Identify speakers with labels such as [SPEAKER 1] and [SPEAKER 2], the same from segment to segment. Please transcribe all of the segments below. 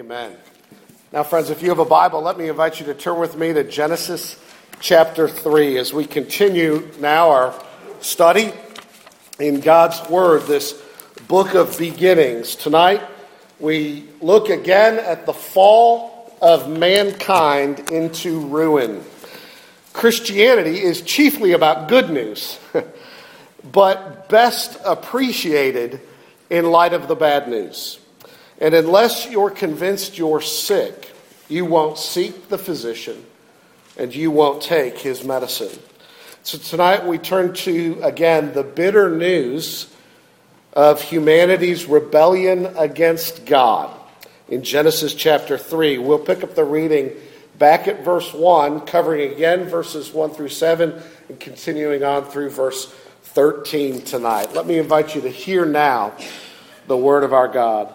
[SPEAKER 1] Amen. Now, friends, if you have a Bible, let me invite you to turn with me to Genesis chapter 3 as we continue now our study in God's Word, this book of beginnings. Tonight, we look again at the fall of mankind into ruin. Christianity is chiefly about good news, but best appreciated in light of the bad news. And unless you're convinced you're sick, you won't seek the physician and you won't take his medicine. So tonight we turn to, again, the bitter news of humanity's rebellion against God in Genesis chapter 3. We'll pick up the reading back at verse 1, covering again verses 1 through 7, and continuing on through verse 13 tonight. Let me invite you to hear now the word of our God.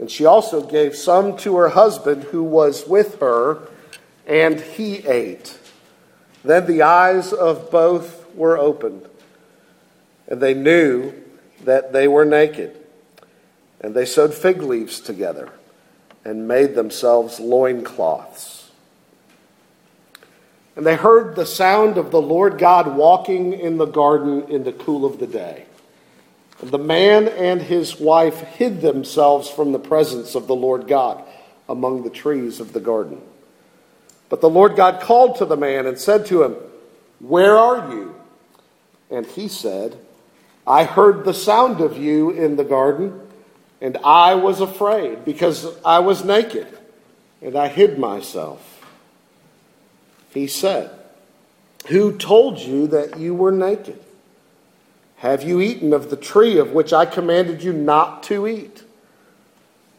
[SPEAKER 1] And she also gave some to her husband who was with her, and he ate. Then the eyes of both were opened, and they knew that they were naked. And they sewed fig leaves together and made themselves loincloths. And they heard the sound of the Lord God walking in the garden in the cool of the day. The man and his wife hid themselves from the presence of the Lord God among the trees of the garden. But the Lord God called to the man and said to him, Where are you? And he said, I heard the sound of you in the garden, and I was afraid because I was naked, and I hid myself. He said, Who told you that you were naked? Have you eaten of the tree of which I commanded you not to eat?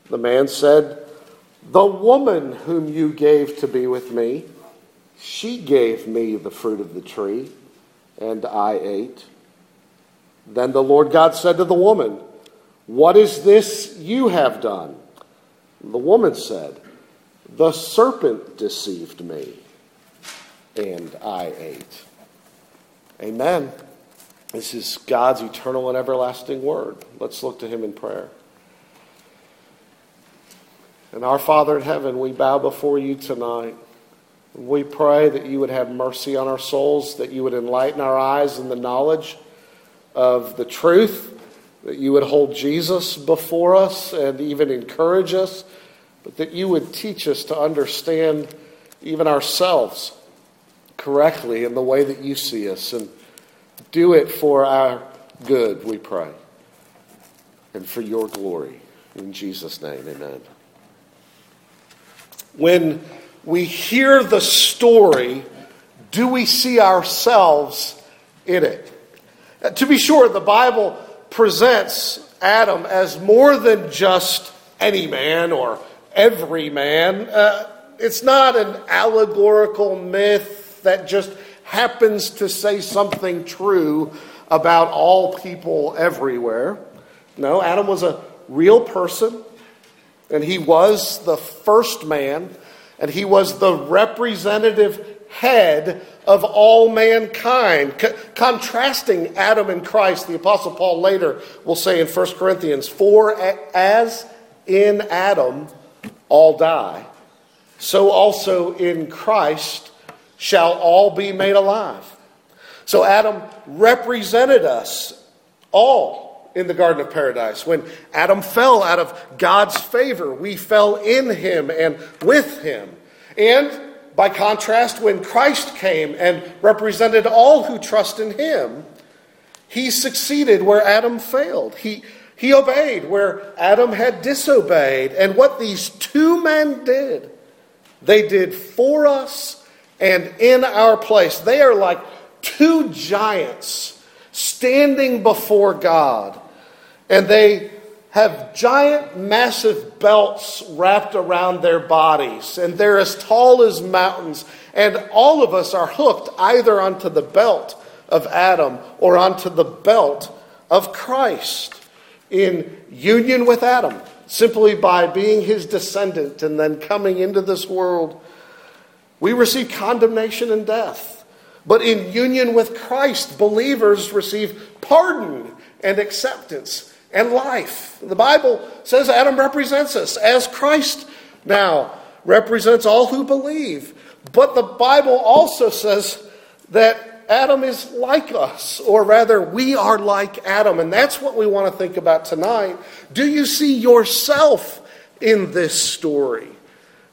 [SPEAKER 1] The man said, The woman whom you gave to be with me, she gave me the fruit of the tree, and I ate. Then the Lord God said to the woman, What is this you have done? The woman said, The serpent deceived me, and I ate. Amen. This is God's eternal and everlasting word. Let's look to him in prayer. And our Father in heaven, we bow before you tonight. We pray that you would have mercy on our souls, that you would enlighten our eyes in the knowledge of the truth, that you would hold Jesus before us and even encourage us, but that you would teach us to understand even ourselves correctly in the way that you see us. And do it for our good, we pray, and for your glory. In Jesus' name, amen. When we hear the story, do we see ourselves in it? Uh, to be sure, the Bible presents Adam as more than just any man or every man. Uh, it's not an allegorical myth that just happens to say something true about all people everywhere. No, Adam was a real person, and he was the first man, and he was the representative head of all mankind. Co- contrasting Adam and Christ, the Apostle Paul later will say in 1 Corinthians, For as in Adam all die, so also in Christ shall all be made alive. So Adam represented us all in the Garden of Paradise. When Adam fell out of God's favor, we fell in him and with him. And by contrast, when Christ came and represented all who trust in him, he succeeded where Adam failed. He, he obeyed where Adam had disobeyed. And what these two men did, they did for us and in our place. They are like two giants standing before God. And they have giant, massive belts wrapped around their bodies, and they're as tall as mountains. And all of us are hooked either onto the belt of Adam or onto the belt of Christ in union with Adam, simply by being his descendant and then coming into this world. We receive condemnation and death. But in union with Christ, believers receive pardon and acceptance and life. The Bible says Adam represents us as Christ now represents all who believe. But the Bible also says that Adam is like us, or rather, we are like Adam. And that's what we want to think about tonight. Do you see yourself in this story?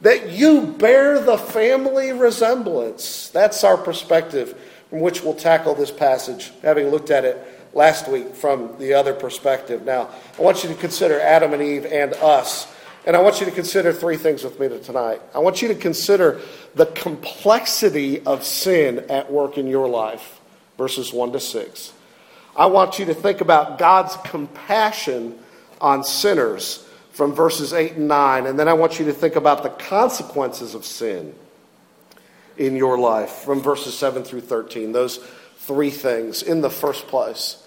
[SPEAKER 1] That you bear the family resemblance. That's our perspective from which we'll tackle this passage, having looked at it last week from the other perspective. Now, I want you to consider Adam and Eve and us. And I want you to consider three things with me tonight. I want you to consider the complexity of sin at work in your life, verses 1 to 6. I want you to think about God's compassion on sinners from verses 8 and 9. And then I want you to think about the consequences of sin in your life from verses 7 through 13. Those three things in the first place.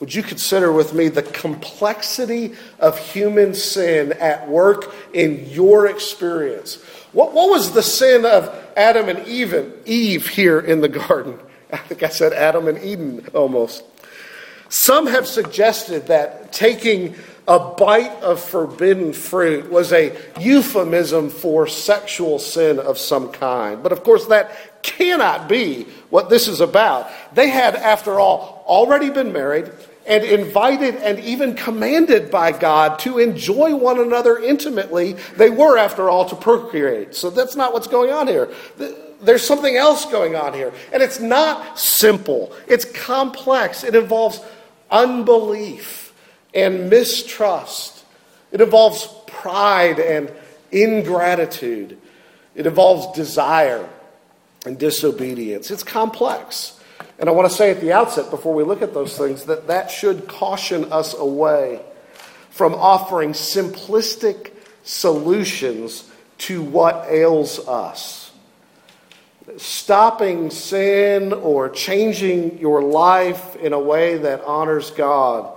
[SPEAKER 1] Would you consider with me the complexity of human sin at work in your experience? What, what was the sin of Adam and Eve, Eve here in the garden? I think I said Adam and Eden almost. Some have suggested that taking a bite of forbidden fruit was a euphemism for sexual sin of some kind. But of course, that cannot be what this is about. They had, after all, already been married and invited and even commanded by God to enjoy one another intimately. They were, after all, to procreate. So that's not what's going on here. There's something else going on here. And it's not simple, it's complex. It involves unbelief and mistrust, it involves pride and ingratitude, it involves desire and disobedience. It's complex. And I want to say at the outset, before we look at those things, that that should caution us away from offering simplistic solutions to what ails us. Stopping sin or changing your life in a way that honors God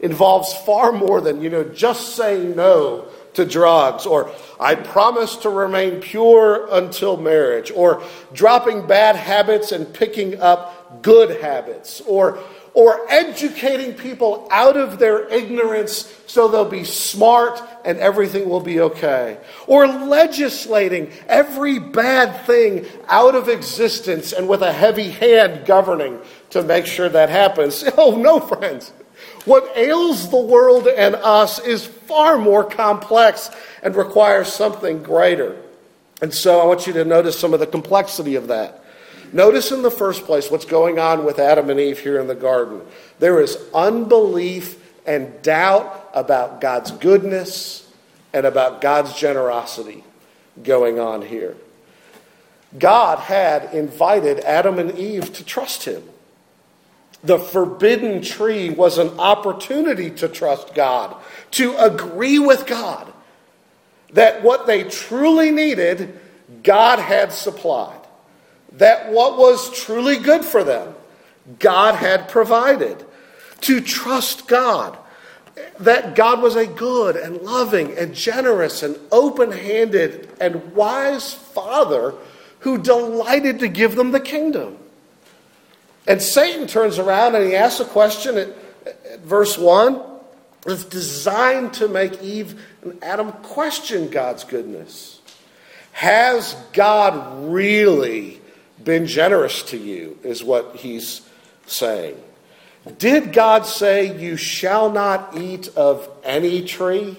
[SPEAKER 1] involves far more than, you know, just saying no to drugs, or I promise to remain pure until marriage, or dropping bad habits and picking up good habits or, or educating people out of their ignorance so they'll be smart and everything will be okay. Or legislating every bad thing out of existence and with a heavy hand governing to make sure that happens. Oh, no, friends. What ails the world and us is far more complex and requires something greater. And so I want you to notice some of the complexity of that. Notice in the first place what's going on with Adam and Eve here in the garden. There is unbelief and doubt about God's goodness and about God's generosity going on here. God had invited Adam and Eve to trust him. The forbidden tree was an opportunity to trust God, to agree with God that what they truly needed, God had supplied that what was truly good for them, God had provided. To trust God, that God was a good and loving and generous and open handed and wise Father who delighted to give them the kingdom. And Satan turns around and he asks a question at, at verse 1 that's designed to make Eve and Adam question God's goodness. Has God really been generous to you, is what he's saying. Did God say, You shall not eat of any tree?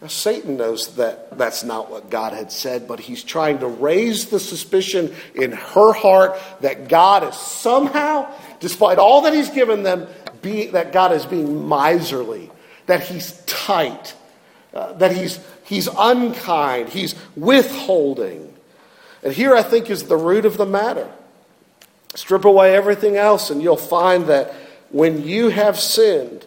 [SPEAKER 1] Now, Satan knows that that's not what God had said, but he's trying to raise the suspicion in her heart that God is somehow, despite all that he's given them, be, that God is being miserly, that he's tight, uh, that he's, he's unkind, he's withholding. And here I think is the root of the matter. Strip away everything else, and you'll find that when you have sinned,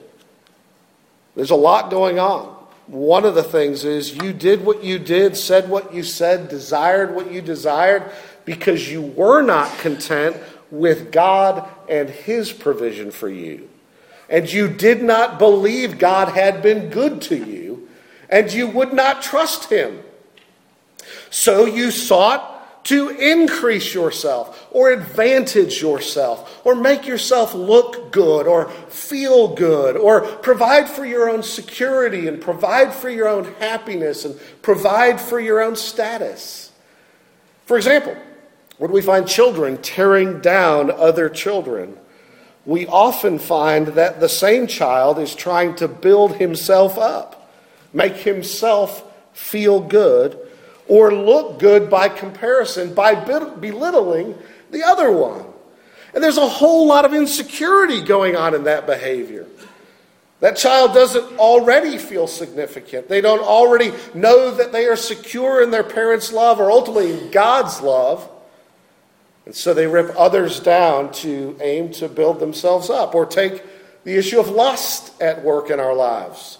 [SPEAKER 1] there's a lot going on. One of the things is you did what you did, said what you said, desired what you desired, because you were not content with God and His provision for you. And you did not believe God had been good to you, and you would not trust Him. So you sought to increase yourself or advantage yourself or make yourself look good or feel good or provide for your own security and provide for your own happiness and provide for your own status. For example, when we find children tearing down other children, we often find that the same child is trying to build himself up, make himself feel good or look good by comparison by belittling the other one. And there's a whole lot of insecurity going on in that behavior. That child doesn't already feel significant. They don't already know that they are secure in their parents' love or ultimately in God's love. And so they rip others down to aim to build themselves up or take the issue of lust at work in our lives.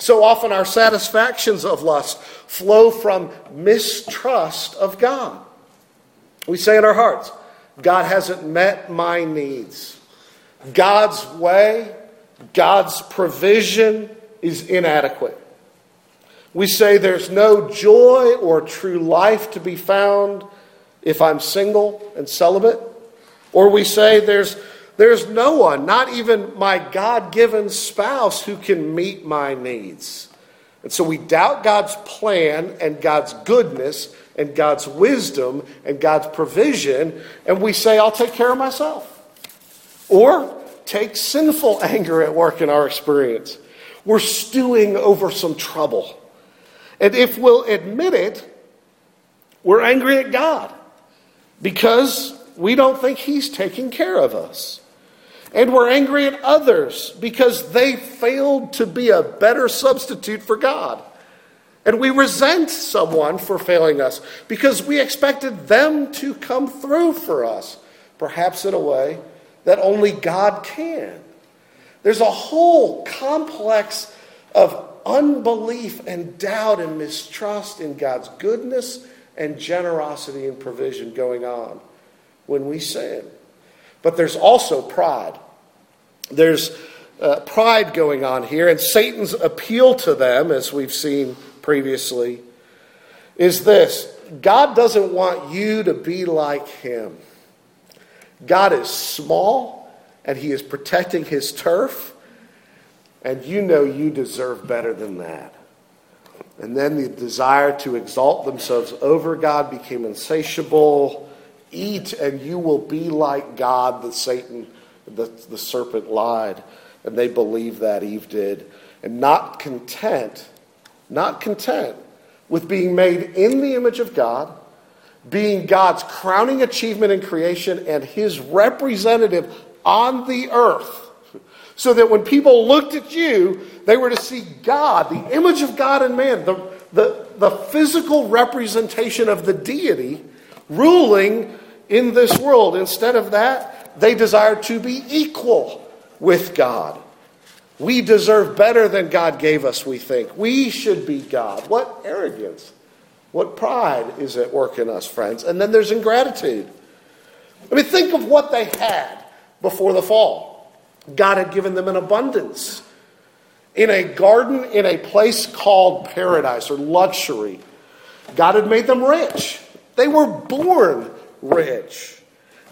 [SPEAKER 1] So often our satisfactions of lust flow from mistrust of God. We say in our hearts, God hasn't met my needs. God's way, God's provision is inadequate. We say there's no joy or true life to be found if I'm single and celibate. Or we say there's there's no one, not even my God given spouse, who can meet my needs. And so we doubt God's plan and God's goodness and God's wisdom and God's provision, and we say, I'll take care of myself. Or take sinful anger at work in our experience. We're stewing over some trouble. And if we'll admit it, we're angry at God because we don't think He's taking care of us. And we're angry at others because they failed to be a better substitute for God. And we resent someone for failing us because we expected them to come through for us, perhaps in a way that only God can. There's a whole complex of unbelief and doubt and mistrust in God's goodness and generosity and provision going on when we sin. But there's also pride. There's uh, pride going on here, and Satan's appeal to them, as we've seen previously, is this God doesn't want you to be like him. God is small, and he is protecting his turf, and you know you deserve better than that. And then the desire to exalt themselves over God became insatiable Eat, and you will be like God, the Satan, the, the serpent lied. And they believed that Eve did. And not content, not content with being made in the image of God, being God's crowning achievement in creation and his representative on the earth. So that when people looked at you, they were to see God, the image of God in man, the, the, the physical representation of the deity ruling in this world. Instead of that, they desire to be equal with God. We deserve better than God gave us, we think. We should be God. What arrogance, what pride is at work in us, friends. And then there's ingratitude. I mean, think of what they had before the fall. God had given them an abundance. In a garden, in a place called paradise or luxury, God had made them rich. They were born rich.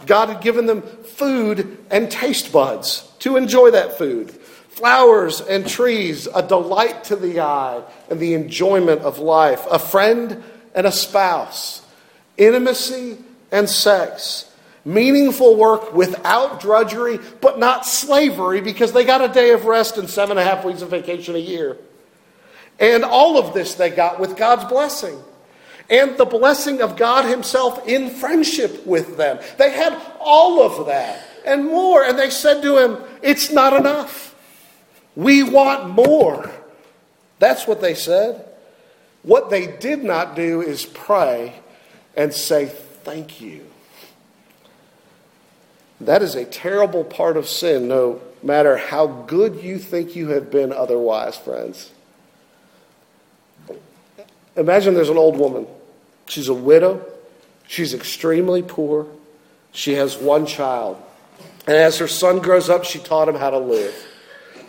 [SPEAKER 1] God had given them food and taste buds to enjoy that food. Flowers and trees, a delight to the eye and the enjoyment of life. A friend and a spouse. Intimacy and sex. meaningful work without drudgery, but not slavery because they got a day of rest and seven and a half weeks of vacation a year. And all of this they got with God's blessing and the blessing of God Himself in friendship with them. They had all of that and more. And they said to him, It's not enough. We want more. That's what they said. What they did not do is pray and say, Thank you. That is a terrible part of sin, no matter how good you think you have been otherwise, friends. Imagine there's an old woman. She's a widow. She's extremely poor. She has one child. And as her son grows up, she taught him how to live.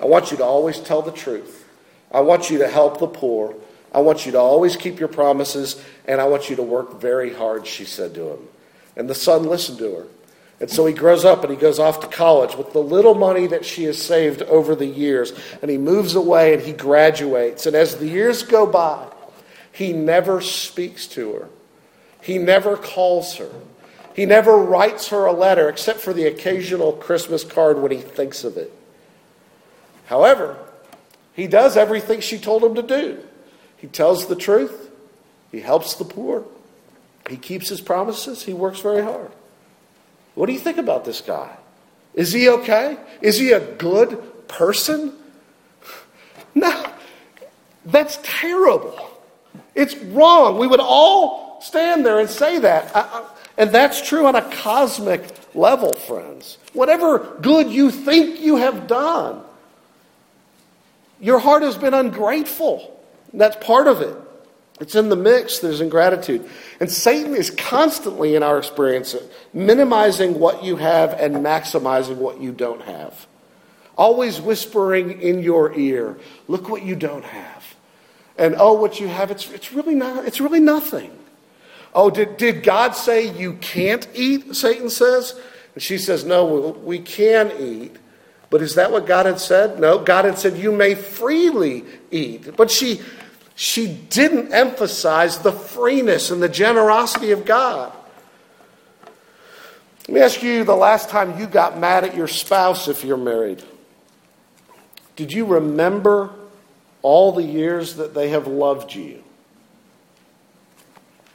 [SPEAKER 1] I want you to always tell the truth. I want you to help the poor. I want you to always keep your promises, and I want you to work very hard, she said to him. And the son listened to her. And so he grows up and he goes off to college with the little money that she has saved over the years. And he moves away and he graduates. And as the years go by, he never speaks to her, he never calls her. He never writes her a letter except for the occasional Christmas card when he thinks of it. However, he does everything she told him to do. He tells the truth, he helps the poor, he keeps his promises, he works very hard. What do you think about this guy? Is he okay? Is he a good person? No, that's terrible. It's wrong. We would all stand there and say that. I, I, and that's true on a cosmic level, friends. Whatever good you think you have done, your heart has been ungrateful. That's part of it. It's in the mix, there's ingratitude. And Satan is constantly, in our experience, minimizing what you have and maximizing what you don't have. Always whispering in your ear, look what you don't have. And oh, what you have, it's, it's, really, not, it's really nothing. Oh, did, did God say you can't eat? Satan says. And she says, No, we can eat. But is that what God had said? No, God had said you may freely eat. But she, she didn't emphasize the freeness and the generosity of God. Let me ask you the last time you got mad at your spouse if you're married. Did you remember all the years that they have loved you?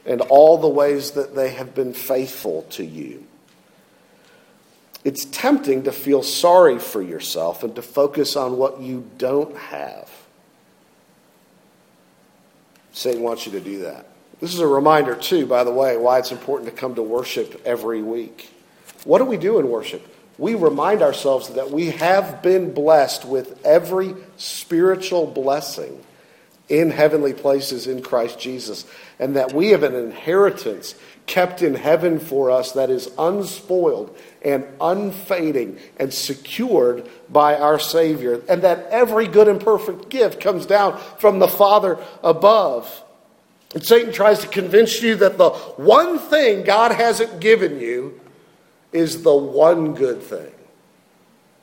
[SPEAKER 1] and all the ways that they have been faithful to you. It's tempting to feel sorry for yourself and to focus on what you don't have. Satan wants you to do that. This is a reminder, too, by the way, why it's important to come to worship every week. What do we do in worship? We remind ourselves that we have been blessed with every spiritual blessing in heavenly places in Christ Jesus, and that we have an inheritance kept in heaven for us that is unspoiled and unfading and secured by our Savior, and that every good and perfect gift comes down from the Father above. And Satan tries to convince you that the one thing God hasn't given you is the one good thing.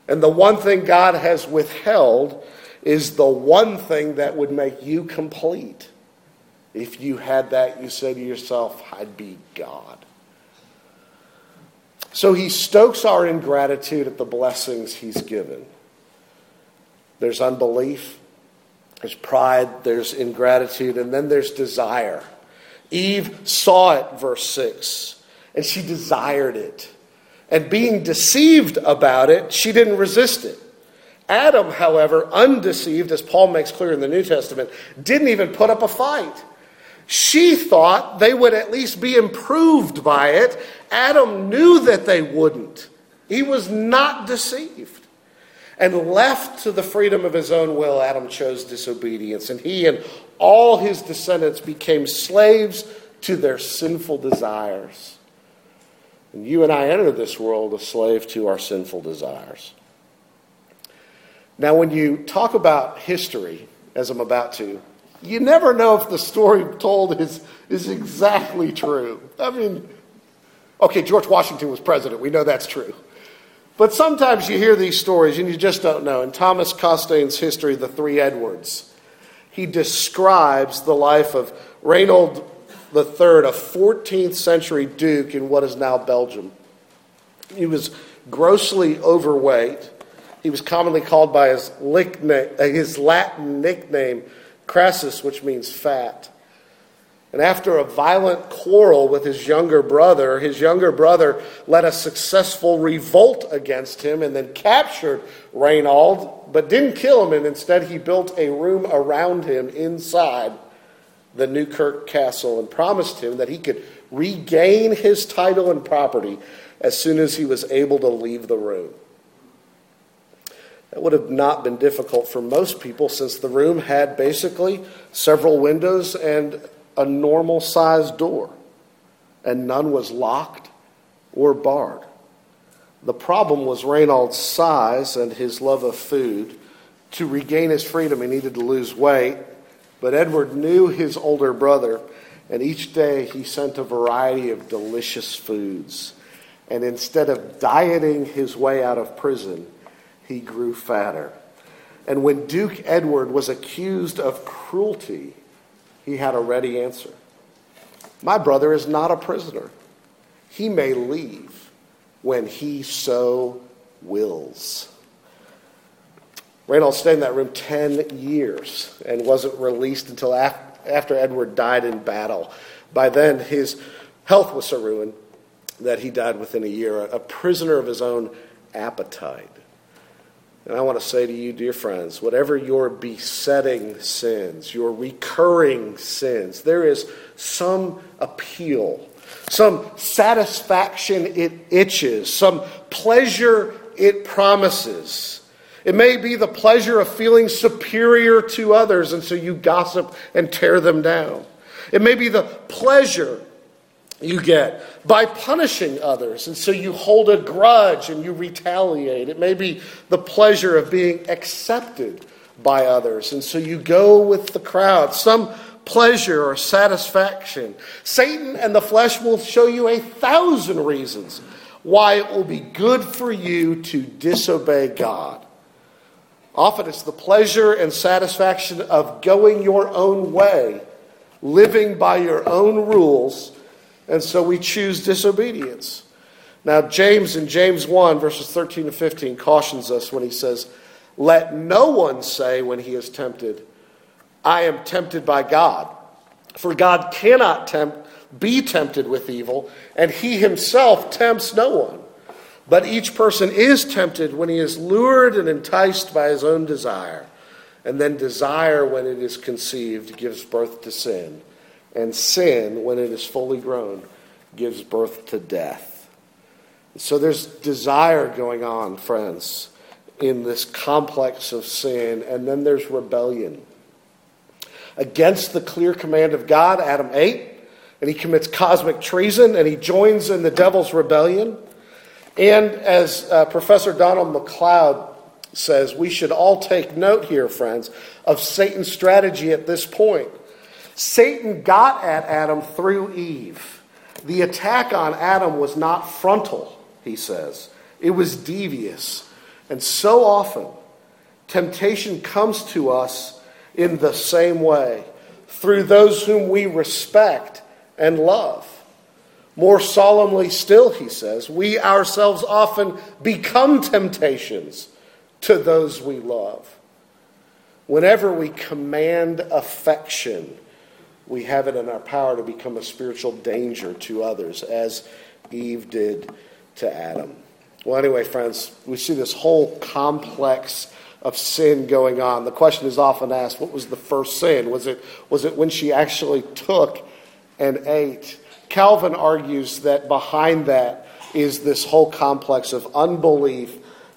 [SPEAKER 1] And the one thing God has withheld is the one thing that would make you complete. If you had that, you say to yourself, I'd be God. So he stokes our ingratitude at the blessings he's given. There's unbelief, there's pride, there's ingratitude, and then there's desire. Eve saw it, verse 6, and she desired it. And being deceived about it, she didn't resist it. Adam, however, undeceived, as Paul makes clear in the New Testament, didn't even put up a fight. She thought they would at least be improved by it. Adam knew that they wouldn't. He was not deceived. And left to the freedom of his own will, Adam chose disobedience. And he and all his descendants became slaves to their sinful desires. And you and I enter this world a slave to our sinful desires. Now, when you talk about history, as I'm about to, you never know if the story told is, is exactly true. I mean, okay, George Washington was president. We know that's true. But sometimes you hear these stories and you just don't know. In Thomas Costain's history, The Three Edwards, he describes the life of Reinald III, a 14th century duke in what is now Belgium. He was grossly overweight. He was commonly called by his, uh, his Latin nickname, Crassus, which means fat. And after a violent quarrel with his younger brother, his younger brother led a successful revolt against him and then captured Reinald, but didn't kill him, and instead he built a room around him inside the Newkirk Castle and promised him that he could regain his title and property as soon as he was able to leave the room. That would have not been difficult for most people since the room had basically several windows and a normal sized door, and none was locked or barred. The problem was Reinald's size and his love of food. To regain his freedom, he needed to lose weight, but Edward knew his older brother, and each day he sent a variety of delicious foods. And instead of dieting his way out of prison, he grew fatter. And when Duke Edward was accused of cruelty, he had a ready answer. My brother is not a prisoner. He may leave when he so wills. Reinald stayed in that room 10 years and wasn't released until after Edward died in battle. By then, his health was so ruined that he died within a year, a prisoner of his own appetite. And I want to say to you, dear friends, whatever your besetting sins, your recurring sins, there is some appeal, some satisfaction it itches, some pleasure it promises. It may be the pleasure of feeling superior to others, and so you gossip and tear them down. It may be the pleasure you get by punishing others. And so you hold a grudge and you retaliate. It may be the pleasure of being accepted by others. And so you go with the crowd. Some pleasure or satisfaction. Satan and the flesh will show you a thousand reasons why it will be good for you to disobey God. Often it's the pleasure and satisfaction of going your own way, living by your own rules and so we choose disobedience. Now, James in James 1, verses 13 to 15, cautions us when he says, Let no one say when he is tempted, I am tempted by God. For God cannot tempt, be tempted with evil, and he himself tempts no one. But each person is tempted when he is lured and enticed by his own desire. And then desire, when it is conceived, gives birth to sin and sin, when it is fully grown, gives birth to death. So there's desire going on, friends, in this complex of sin, and then there's rebellion. Against the clear command of God, Adam ate, and he commits cosmic treason, and he joins in the devil's rebellion. And as uh, Professor Donald Macleod says, we should all take note here, friends, of Satan's strategy at this point. Satan got at Adam through Eve. The attack on Adam was not frontal, he says, it was devious. And so often, temptation comes to us in the same way through those whom we respect and love. More solemnly still, he says, we ourselves often become temptations to those we love. Whenever we command affection, we have it in our power to become a spiritual danger to others, as Eve did to Adam. Well, anyway, friends, we see this whole complex of sin going on. The question is often asked what was the first sin? Was it, was it when she actually took and ate? Calvin argues that behind that is this whole complex of unbelief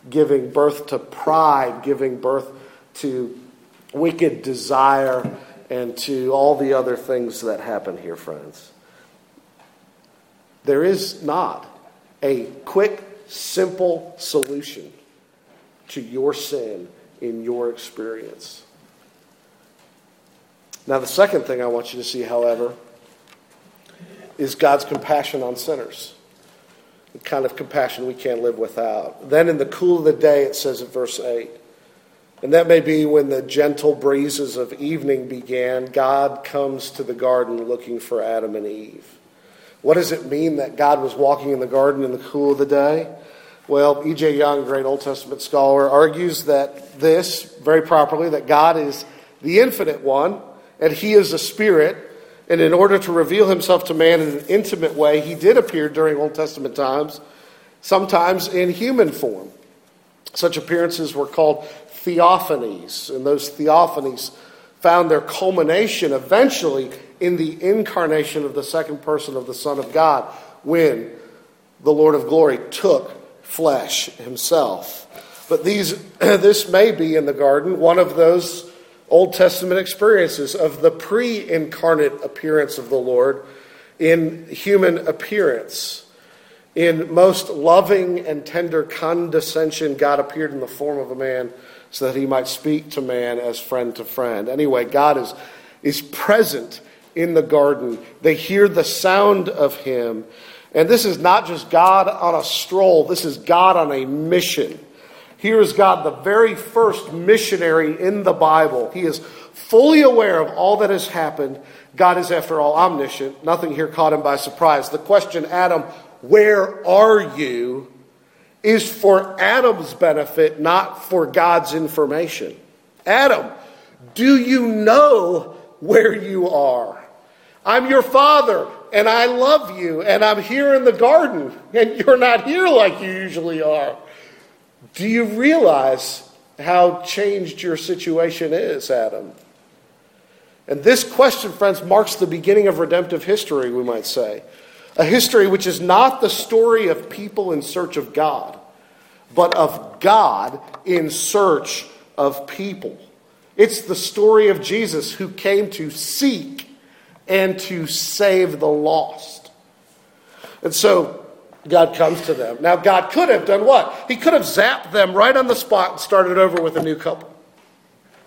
[SPEAKER 1] giving birth to pride, giving birth to wicked desire and to all the other things that happen here, friends. There is not a quick, simple solution to your sin in your experience. Now, the second thing I want you to see, however, is God's compassion on sinners. The kind of compassion we can't live without. Then, in the cool of the day, it says in verse 8, and that may be when the gentle breezes of evening began, God comes to the garden looking for Adam and Eve. What does it mean that God was walking in the garden in the cool of the day? Well, E.J. Young, great Old Testament scholar, argues that this, very properly, that God is the infinite one, and he is a spirit, and in order to reveal himself to man in an intimate way, he did appear during Old Testament times, sometimes in human form. Such appearances were called theophanies, and those theophanies found their culmination eventually in the incarnation of the second person of the Son of God when the Lord of glory took flesh himself. But these, this may be in the garden one of those Old Testament experiences of the pre incarnate appearance of the Lord in human appearance. In most loving and tender condescension, God appeared in the form of a man so that he might speak to man as friend to friend. Anyway, God is, is present in the garden. They hear the sound of him. And this is not just God on a stroll, this is God on a mission. Here is God, the very first missionary in the Bible. He is fully aware of all that has happened. God is, after all, omniscient. Nothing here caught him by surprise. The question, Adam, where are you, is for Adam's benefit, not for God's information. Adam, do you know where you are? I'm your father, and I love you, and I'm here in the garden, and you're not here like you usually are. Do you realize how changed your situation is, Adam? And this question, friends, marks the beginning of redemptive history, we might say. A history which is not the story of people in search of God, but of God in search of people. It's the story of Jesus who came to seek and to save the lost. And so God comes to them. Now, God could have done what? He could have zapped them right on the spot and started over with a new couple.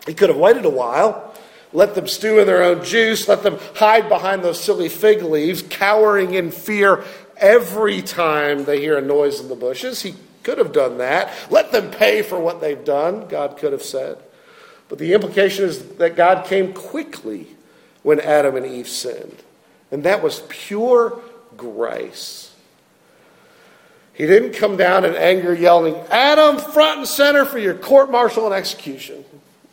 [SPEAKER 1] He could have waited a while, let them stew in their own juice, let them hide behind those silly fig leaves, cowering in fear every time they hear a noise in the bushes. He could have done that. Let them pay for what they've done, God could have said. But the implication is that God came quickly when Adam and Eve sinned. And that was pure grace. He didn't come down in anger yelling, Adam, front and center for your court martial and execution.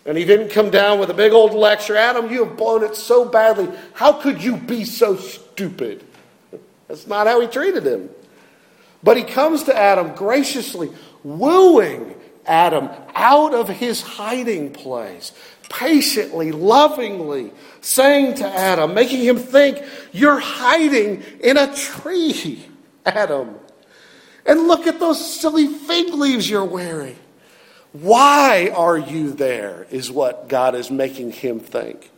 [SPEAKER 1] And he didn't come down with a big old lecture Adam, you have blown it so badly. How could you be so stupid? That's not how he treated him. But he comes to Adam graciously, wooing Adam out of his hiding place, patiently, lovingly, saying to Adam, making him think, You're hiding in a tree, Adam. And look at those silly fig leaves you're wearing. Why are you there? Is what God is making him think.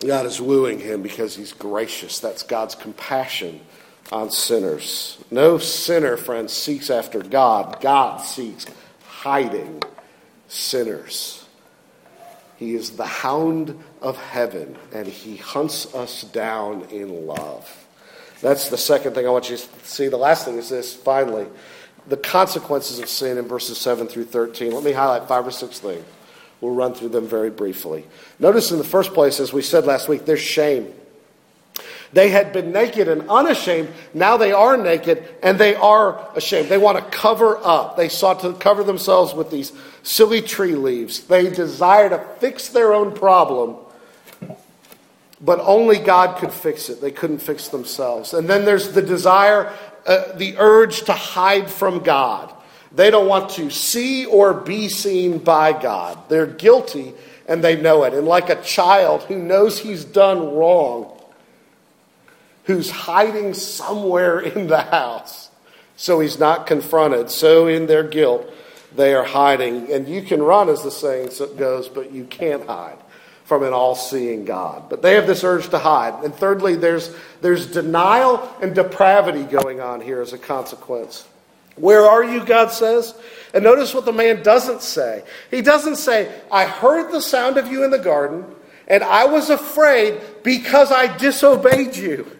[SPEAKER 1] God is wooing him because he's gracious. That's God's compassion on sinners. No sinner, friends, seeks after God. God seeks hiding sinners. He is the hound of heaven, and he hunts us down in love. That's the second thing I want you to see. The last thing is this, finally, the consequences of sin in verses 7 through 13. Let me highlight five or six things. We'll run through them very briefly. Notice in the first place, as we said last week, there's shame. They had been naked and unashamed. Now they are naked and they are ashamed. They want to cover up. They sought to cover themselves with these silly tree leaves. They desire to fix their own problem but only God could fix it. They couldn't fix themselves. And then there's the desire, uh, the urge to hide from God. They don't want to see or be seen by God. They're guilty and they know it. And like a child who knows he's done wrong, who's hiding somewhere in the house so he's not confronted, so in their guilt, they are hiding. And you can run, as the saying goes, but you can't hide from an all seeing God. But they have this urge to hide. And thirdly, there's, there's denial and depravity going on here as a consequence. Where are you, God says? And notice what the man doesn't say. He doesn't say, I heard the sound of you in the garden, and I was afraid because I disobeyed you,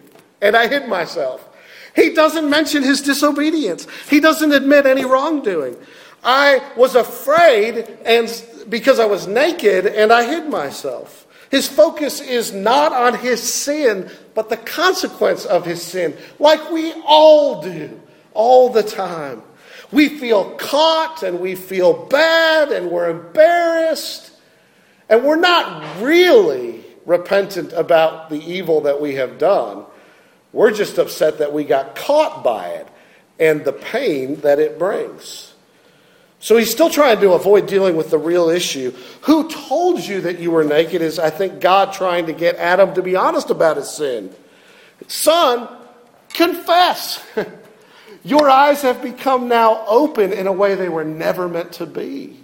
[SPEAKER 1] and I hid myself. He doesn't mention his disobedience. He doesn't admit any wrongdoing. I was afraid and because I was naked and I hid myself. His focus is not on his sin, but the consequence of his sin, like we all do all the time. We feel caught and we feel bad and we're embarrassed, and we're not really repentant about the evil that we have done. We're just upset that we got caught by it and the pain that it brings. So he's still trying to avoid dealing with the real issue. Who told you that you were naked is, I think, God trying to get Adam to be honest about his sin. Son, confess. Your eyes have become now open in a way they were never meant to be.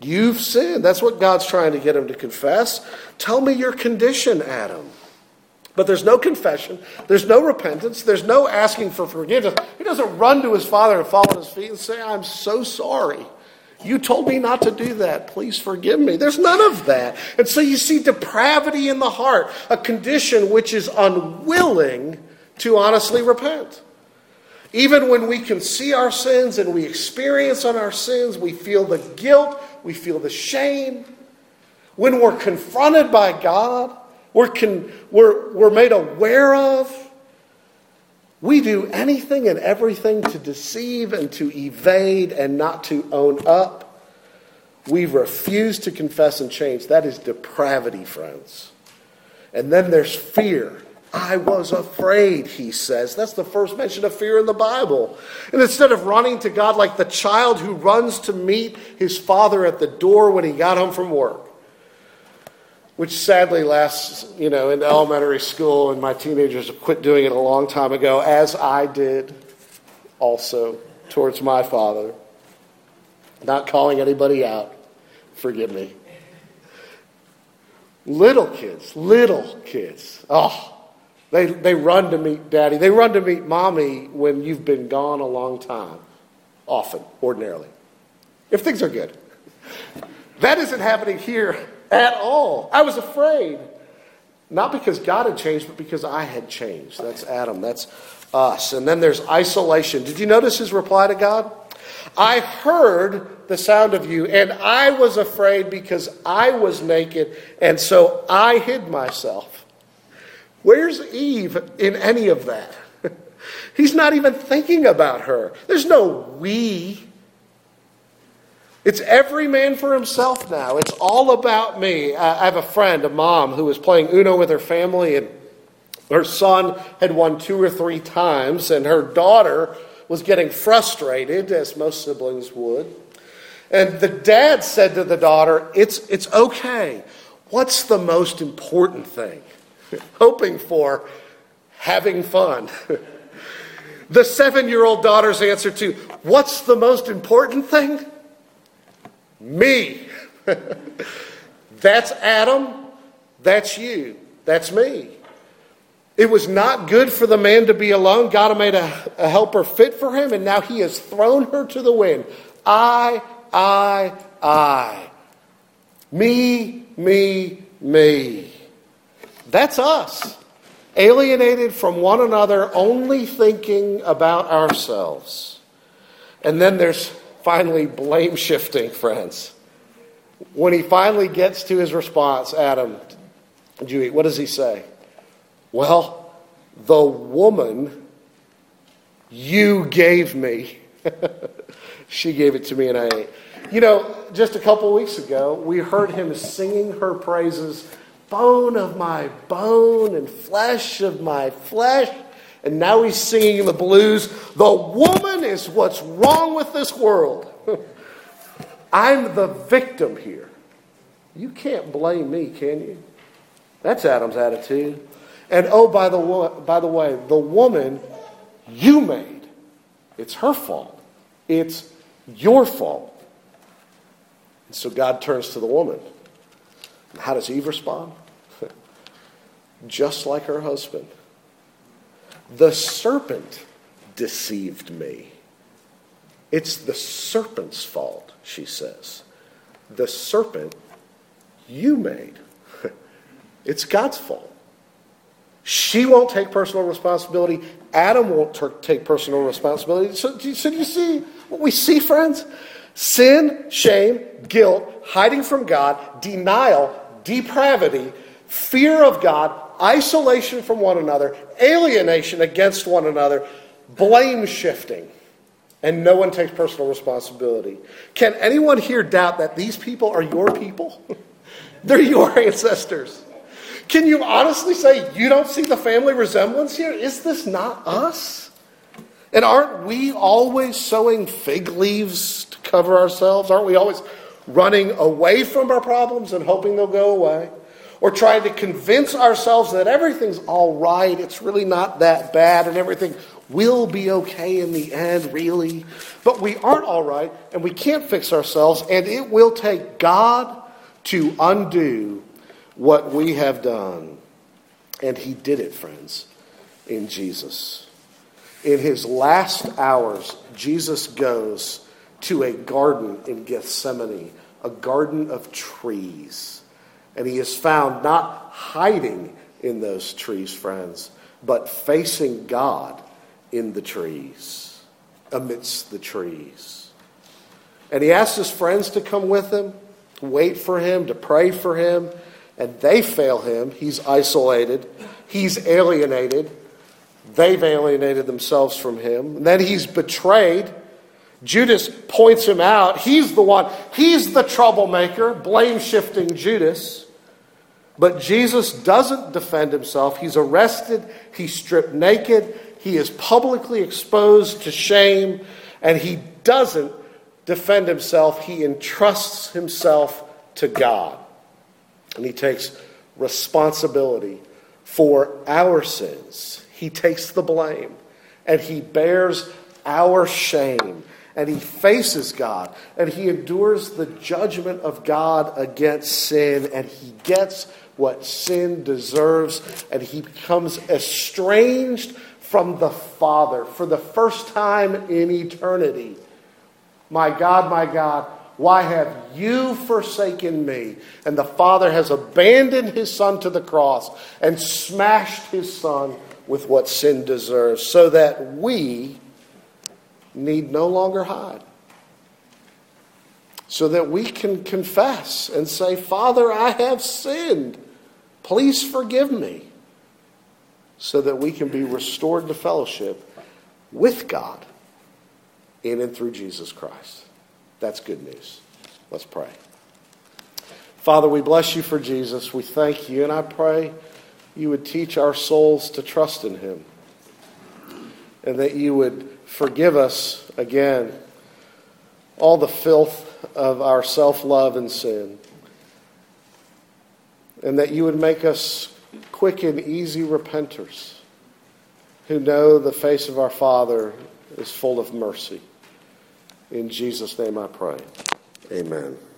[SPEAKER 1] You've sinned. That's what God's trying to get him to confess. Tell me your condition, Adam. But there's no confession, there's no repentance, there's no asking for forgiveness. He doesn't run to his father and fall at his feet and say, I'm so sorry. You told me not to do that. Please forgive me. There's none of that. And so you see depravity in the heart, a condition which is unwilling to honestly repent. Even when we can see our sins and we experience on our sins, we feel the guilt, we feel the shame. When we're confronted by God, we're, con, we're, we're made aware of. We do anything and everything to deceive and to evade and not to own up. We refuse to confess and change. That is depravity, friends. And then there's fear. I was afraid, he says. That's the first mention of fear in the Bible. And instead of running to God like the child who runs to meet his father at the door when he got home from work, which sadly lasts, you know, in elementary school, and my teenagers have quit doing it a long time ago, as I did also towards my father. Not calling anybody out. Forgive me. Little kids, little kids. Oh, they, they run to meet daddy. They run to meet mommy when you've been gone a long time, often, ordinarily, if things are good. That isn't happening here at all. I was afraid. Not because God had changed, but because I had changed. That's Adam. That's us. And then there's isolation. Did you notice his reply to God? I heard the sound of you, and I was afraid because I was naked, and so I hid myself. Where's Eve in any of that? He's not even thinking about her. There's no we. It's every man for himself now. It's all about me. I have a friend, a mom, who was playing Uno with her family, and her son had won two or three times, and her daughter was getting frustrated, as most siblings would. And the dad said to the daughter, It's, it's okay. What's the most important thing? Hoping for having fun. the seven year old daughter's answer to, What's the most important thing? Me. that's Adam. That's you. That's me. It was not good for the man to be alone. God made a, a helper fit for him, and now he has thrown her to the wind. I, I, I. Me, me, me. That's us. Alienated from one another, only thinking about ourselves. And then there's finally blame shifting, friends. When he finally gets to his response, Adam, Dewey, what does he say? Well, the woman you gave me, she gave it to me and I ate. You know, just a couple weeks ago, we heard him singing her praises, bone of my bone and flesh of my flesh. And now he's singing the blues. The woman is what's wrong with this world. I'm the victim here. You can't blame me, can you? That's Adam's attitude. And oh, by the, by the way, the woman you made, it's her fault. It's your fault. And so God turns to the woman. How does Eve respond? Just like her husband. The serpent deceived me. It's the serpent's fault, she says. The serpent you made. it's God's fault. She won't take personal responsibility. Adam won't t- take personal responsibility. So, so do you see what we see, friends? Sin, shame, guilt, hiding from God, denial, depravity, fear of God, isolation from one another, alienation against one another, blame shifting, and no one takes personal responsibility. Can anyone here doubt that these people are your people? They're your ancestors. Can you honestly say you don't see the family resemblance here? Is this not us? And aren't we always sewing fig leaves to cover ourselves? Aren't we always running away from our problems and hoping they'll go away? Or trying to convince ourselves that everything's all right, it's really not that bad, and everything will be okay in the end, really. But we aren't all right, and we can't fix ourselves, and it will take God to undo what we have done. And He did it, friends, in Jesus. In His last hours, Jesus goes to a garden in Gethsemane, a garden of trees. And He is found not hiding in those trees, friends, but facing God in the trees, amidst the trees. And he asks his friends to come with him, to wait for him, to pray for him, and they fail him. He's isolated, he's alienated. They've alienated themselves from him. And then he's betrayed. Judas points him out. He's the one, he's the troublemaker, blame shifting Judas. But Jesus doesn't defend himself. He's arrested, he's stripped naked, he is publicly exposed to shame, and he doesn't defend himself. He entrusts himself to God. And he takes responsibility for our sins. He takes the blame, and he bears our shame. And he faces God, and he endures the judgment of God against sin, and he gets what sin deserves, and he becomes estranged from the Father for the first time in eternity. My God, my God, why have you forsaken me? And the Father has abandoned his Son to the cross and smashed his Son with what sin deserves so that we need no longer hide. So that we can confess and say, Father, I have sinned. Please forgive me so that we can be restored to fellowship with God in and through Jesus Christ. That's good news. Let's pray. Father, we bless you for Jesus. We thank you, and I pray you would teach our souls to trust in him and that you would forgive us again all the filth of our self love and sin, and that you would make us quick and easy repenters who know the face of our Father is full of mercy. In Jesus' name I pray. Amen.